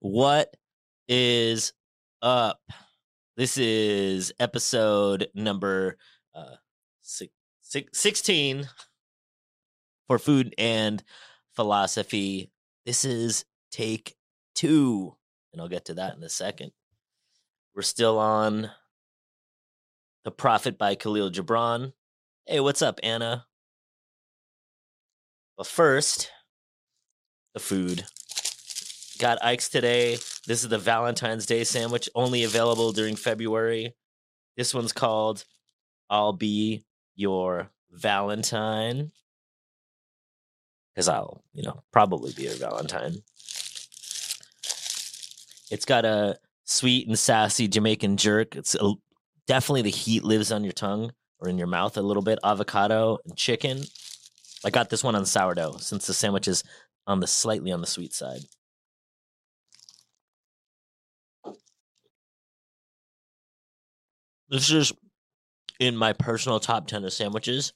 What is up? This is episode number uh, six, six, 16 for food and philosophy. This is take two, and I'll get to that in a second. We're still on The Prophet by Khalil Gibran. Hey, what's up, Anna? But first, the food. Got Ike's today. This is the Valentine's Day sandwich, only available during February. This one's called I'll Be Your Valentine. Because I'll, you know, probably be your Valentine. It's got a sweet and sassy Jamaican jerk. It's a, definitely the heat lives on your tongue or in your mouth a little bit. Avocado and chicken. I got this one on sourdough since the sandwich is on the slightly on the sweet side. This is in my personal top 10 of sandwiches.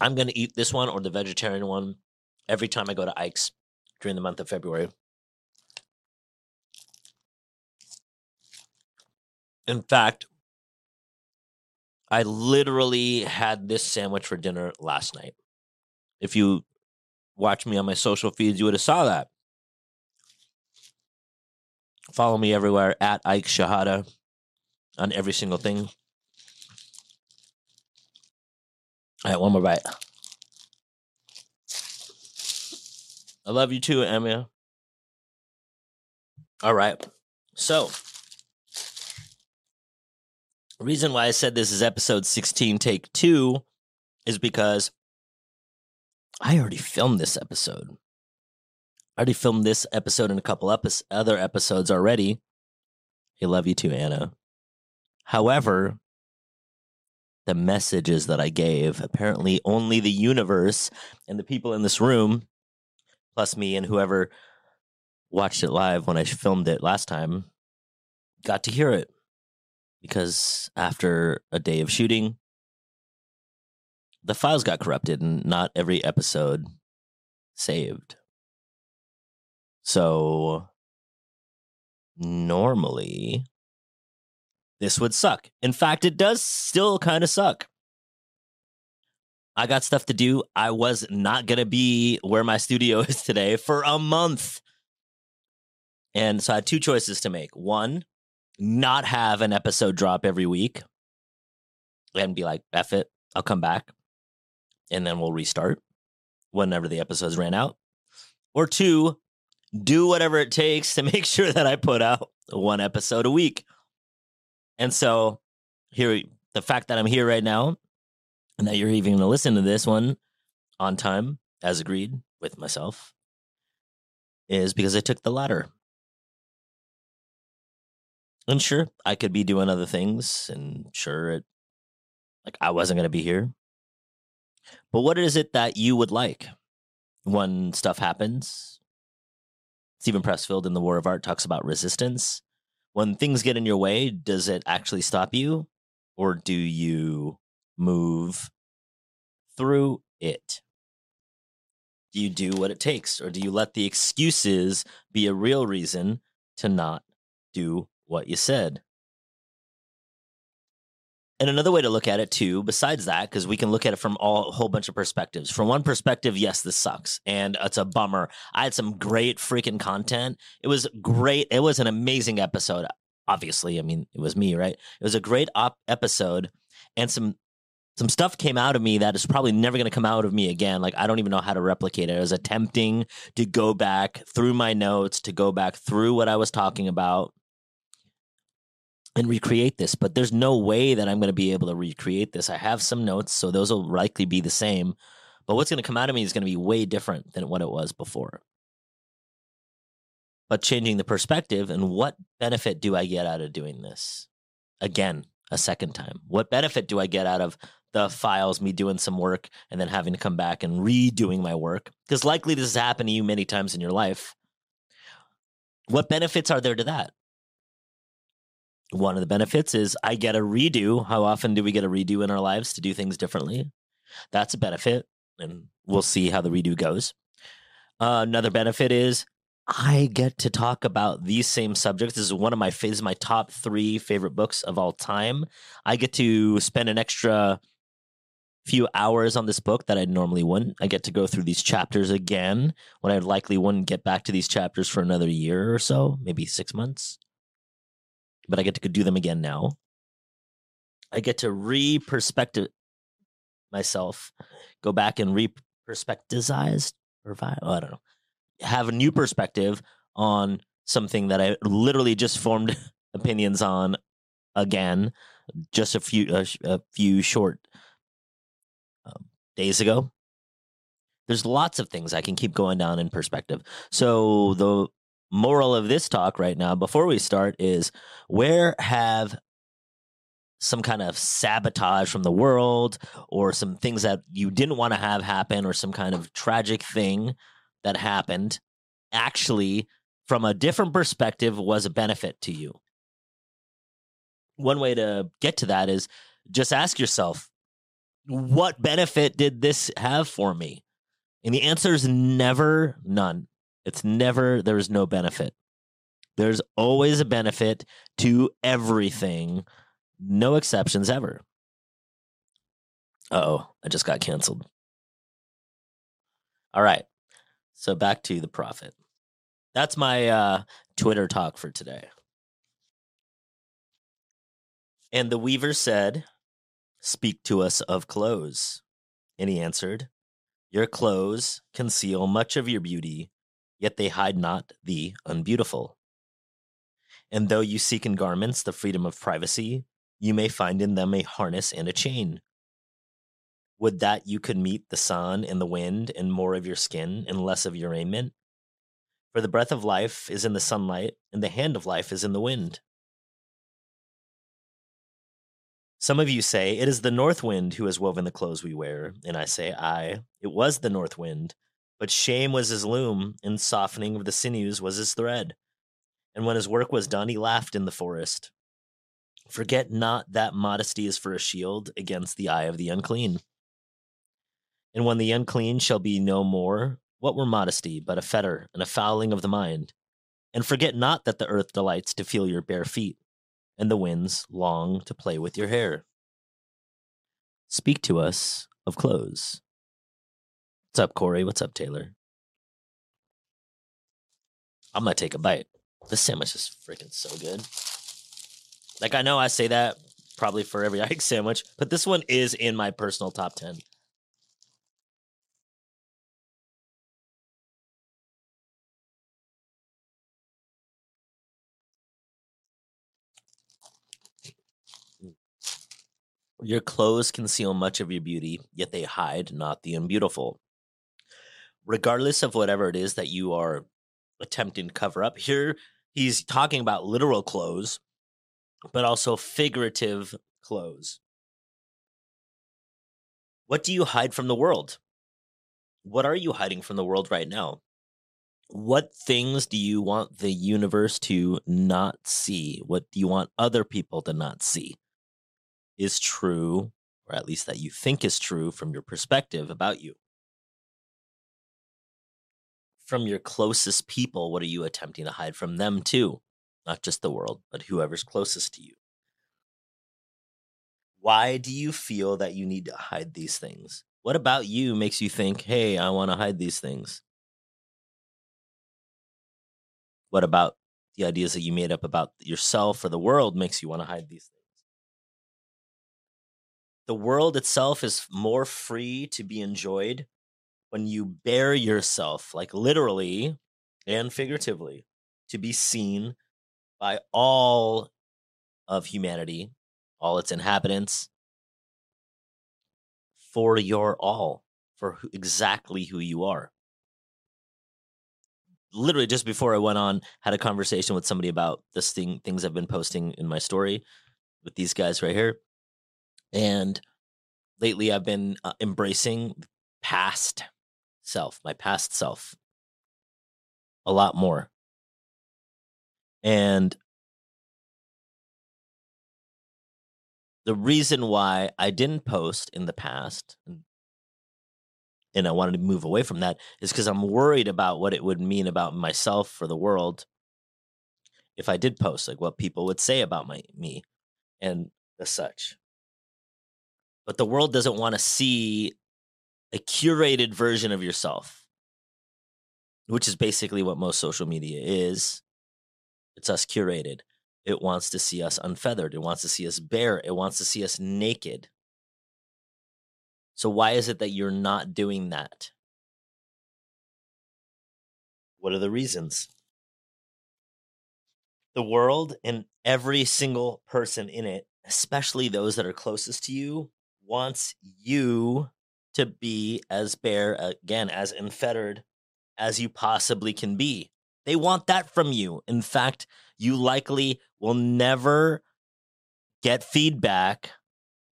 I'm going to eat this one or the vegetarian one every time I go to Ike's during the month of February. In fact, I literally had this sandwich for dinner last night. If you watch me on my social feeds, you would have saw that. Follow me everywhere at Ike Shehadeh on every single thing. All right, one more bite. I love you too, Emma. All right. So, reason why I said this is episode 16, take two, is because I already filmed this episode. I already filmed this episode and a couple other episodes already. I love you too, Anna. However, the messages that I gave, apparently only the universe and the people in this room, plus me and whoever watched it live when I filmed it last time, got to hear it. Because after a day of shooting, the files got corrupted and not every episode saved. So normally this would suck. In fact, it does still kind of suck. I got stuff to do. I was not going to be where my studio is today for a month. And so I had two choices to make. One, not have an episode drop every week and be like, F it, I'll come back and then we'll restart whenever the episodes ran out. Or two, do whatever it takes to make sure that I put out one episode a week. And so here the fact that I'm here right now and that you're even going to listen to this one on time as agreed with myself is because I took the latter. And sure, I could be doing other things and sure it like I wasn't going to be here. But what is it that you would like when stuff happens? Steven Pressfield in The War of Art talks about resistance when things get in your way, does it actually stop you or do you move through it? Do you do what it takes or do you let the excuses be a real reason to not do what you said? And another way to look at it too, besides that, because we can look at it from all, a whole bunch of perspectives. From one perspective, yes, this sucks and it's a bummer. I had some great freaking content. It was great. It was an amazing episode. Obviously, I mean, it was me, right? It was a great op- episode, and some some stuff came out of me that is probably never going to come out of me again. Like I don't even know how to replicate it. I was attempting to go back through my notes, to go back through what I was talking about and recreate this, but there's no way that I'm going to be able to recreate this. I have some notes, so those will likely be the same, but what's going to come out of me is going to be way different than what it was before. But changing the perspective and what benefit do I get out of doing this? Again, a second time. What benefit do I get out of the files, me doing some work and then having to come back and redoing my work? Because likely this has happened to you many times in your life. What benefits are there to that? One of the benefits is I get a redo. How often do we get a redo in our lives to do things differently? That's a benefit, and we'll see how the redo goes. Uh, another benefit is I get to talk about these same subjects. This is one of my this is my top three favorite books of all time. I get to spend an extra few hours on this book that I normally wouldn't. I get to go through these chapters again when I likely wouldn't get back to these chapters for another year or so, maybe six months. But I get to do them again now. I get to re-perspective myself, go back and re-perspectivize, or oh, I don't know, have a new perspective on something that I literally just formed opinions on again, just a few a, a few short um, days ago. There's lots of things I can keep going down in perspective. So the moral of this talk right now, before we start, is where have some kind of sabotage from the world or some things that you didn't want to have happen or some kind of tragic thing that happened actually from a different perspective was a benefit to you? One way to get to that is just ask yourself what benefit did this have for me? And the answer is never none it's never there's no benefit there's always a benefit to everything no exceptions ever. oh, I just got canceled. All right. So back to the prophet. That's my uh, Twitter talk for today. And the weaver said, Speak to us of clothes. And he answered, Your clothes conceal much of your beauty, yet they hide not the unbeautiful. And though you seek in garments the freedom of privacy, you may find in them a harness and a chain. Would that you could meet the sun and the wind and more of your skin and less of your raiment? For the breath of life is in the sunlight, and the hand of life is in the wind. Some of you say, It is the north wind who has woven the clothes we wear. And I say, Aye, it was the north wind. But shame was his loom, and softening of the sinews was his thread. And when his work was done, he laughed in the forest. Forget not that modesty is for a shield against the eye of the unclean. And when the unclean shall be no more, what were modesty but a fetter and a fouling of the mind? And forget not that the earth delights to feel your bare feet, and the winds long to play with your hair. Speak to us of clothes. What's up, Corey? What's up, Taylor? I'm gonna take a bite. This sandwich is freaking so good. Like I know I say that probably for every egg sandwich, but this one is in my personal top 10. Your clothes conceal much of your beauty, yet they hide not the unbeautiful. Regardless of whatever it is that you are attempting to cover up, here he's talking about literal clothes but also figurative clothes. What do you hide from the world? What are you hiding from the world right now? What things do you want the universe to not see? What do you want other people to not see? Is true, or at least that you think is true from your perspective about you. From your closest people, what are you attempting to hide from them too? not just the world, but whoever's closest to you. Why do you feel that you need to hide these things? What about you makes you think, hey, I want to hide these things? What about the ideas that you made up about yourself or the world makes you want to hide these things? The world itself is more free to be enjoyed when you bare yourself, like literally and figuratively, to be seen by all of humanity, all its inhabitants, for your all, for who, exactly who you are. Literally, just before I went on, had a conversation with somebody about this thing, things I've been posting in my story with these guys right here, and lately I've been uh, embracing past self, my past self, a lot more and the reason why I didn't post in the past, and I wanted to move away from that is because I'm worried about what it would mean about myself for the world if I did post, like what people would say about my me and the such. But the world doesn't want to see a curated version of yourself, which is basically what most social media is. It's us curated. It wants to see us unfeathered. It wants to see us bare. It wants to see us naked. So, why is it that you're not doing that? What are the reasons? The world and every single person in it, especially those that are closest to you, wants you to be as bare, again, as unfettered as you possibly can be. They want that from you. In fact, you likely will never get feedback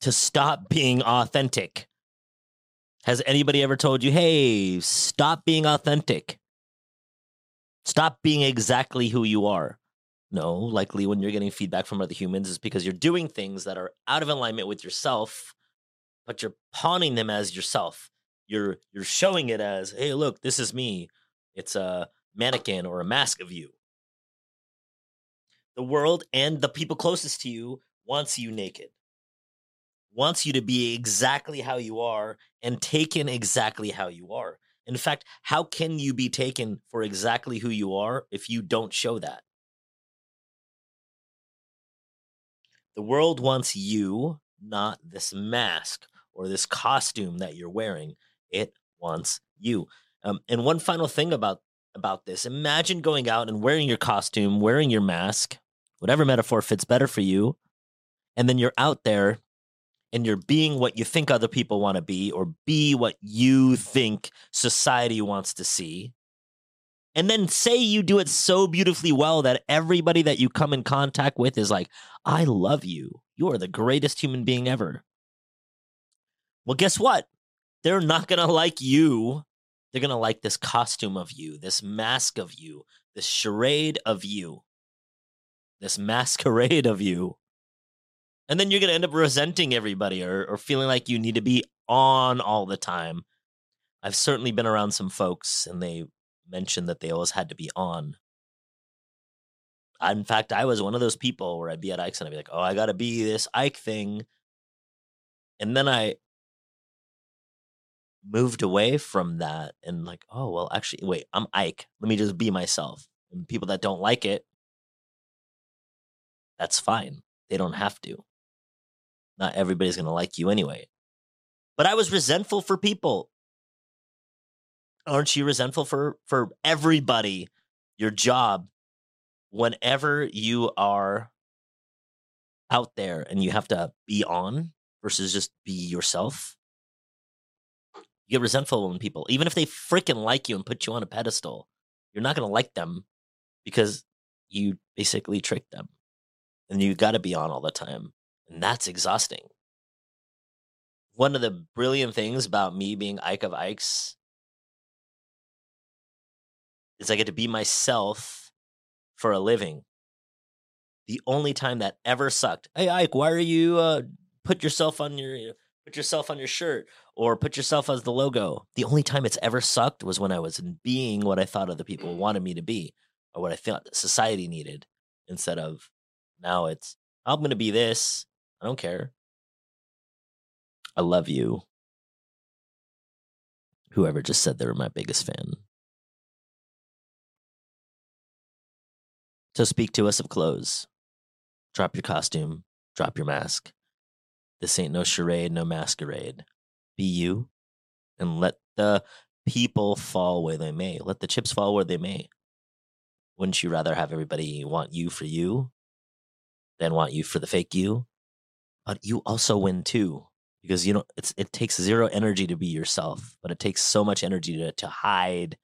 to stop being authentic. Has anybody ever told you, hey, stop being authentic? Stop being exactly who you are. No, likely when you're getting feedback from other humans is because you're doing things that are out of alignment with yourself but you're pawning them as yourself. You're you're showing it as, hey, look, this is me. It's a mannequin or a mask of you. The world and the people closest to you wants you naked. Wants you to be exactly how you are and taken exactly how you are. In fact, how can you be taken for exactly who you are if you don't show that? The world wants you, not this mask or this costume that you're wearing. It wants you. Um, and one final thing about about this: imagine going out and wearing your costume, wearing your mask, whatever metaphor fits better for you, and then you're out there and you're being what you think other people want to be, or be what you think society wants to see. And then say you do it so beautifully well that everybody that you come in contact with is like, I love you. You are the greatest human being ever. Well, guess what? They're not going to like you. They're going to like this costume of you, this mask of you, this charade of you, this masquerade of you. And then you're going to end up resenting everybody or, or feeling like you need to be on all the time. I've certainly been around some folks and they mentioned that they always had to be on. In fact, I was one of those people where I'd be at Ike's and I'd be like, oh, I got to be this Ike thing. And then I moved away from that and like, oh well, actually, wait, I'm Ike. Let me just be myself. And people that don't like it, that's fine. They don't have to. Not everybody's gonna like you anyway. But I was resentful for people. Aren't you resentful for for everybody? Your job, whenever you are out there and you have to be on versus just be yourself you get resentful when people, even if they freaking like you and put you on a pedestal, you're not going to like them because you basically tricked them. And you got to be on all the time. And that's exhausting. One of the brilliant things about me being Ike of Ikes is I get to be myself for a living. The only time that ever sucked. Hey Ike, why are you uh, put yourself on your put yourself on your shirt or put yourself as the logo. The only time it's ever sucked was when I was being what I thought other people mm. wanted me to be or what I thought society needed instead of now it's I'm going to be this. I don't care. I love you. Whoever just said they were my biggest fan. So speak to us of clothes. Drop your costume, drop your mask. This ain't no charade, no masquerade. Be you and let the people fall where they may. Let the chips fall where they may. Wouldn't you rather have everybody want you for you than want you for the fake you? But you also win too because you know it's it takes zero energy to be yourself, but it takes so much energy to to hide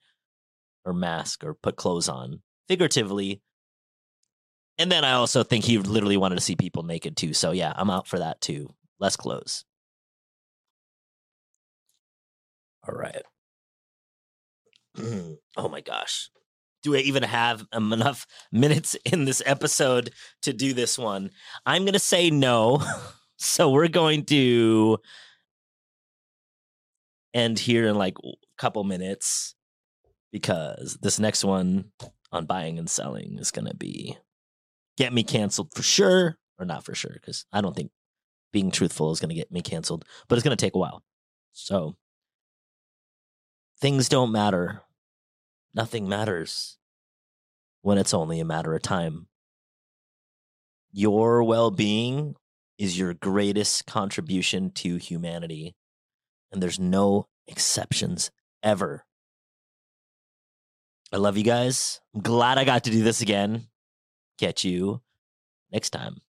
or mask or put clothes on figuratively. And then I also think he literally wanted to see people naked too. So yeah, I'm out for that too less clothes. All right. Mm, oh my gosh. Do I even have um, enough minutes in this episode to do this one? I'm going to say no. so we're going to end here in like a couple minutes because this next one on buying and selling is going to be get me canceled for sure or not for sure because I don't think being truthful is going to get me canceled, but it's going to take a while. So things don't matter. Nothing matters when it's only a matter of time. Your well being is your greatest contribution to humanity, and there's no exceptions ever. I love you guys. I'm glad I got to do this again. Catch you next time.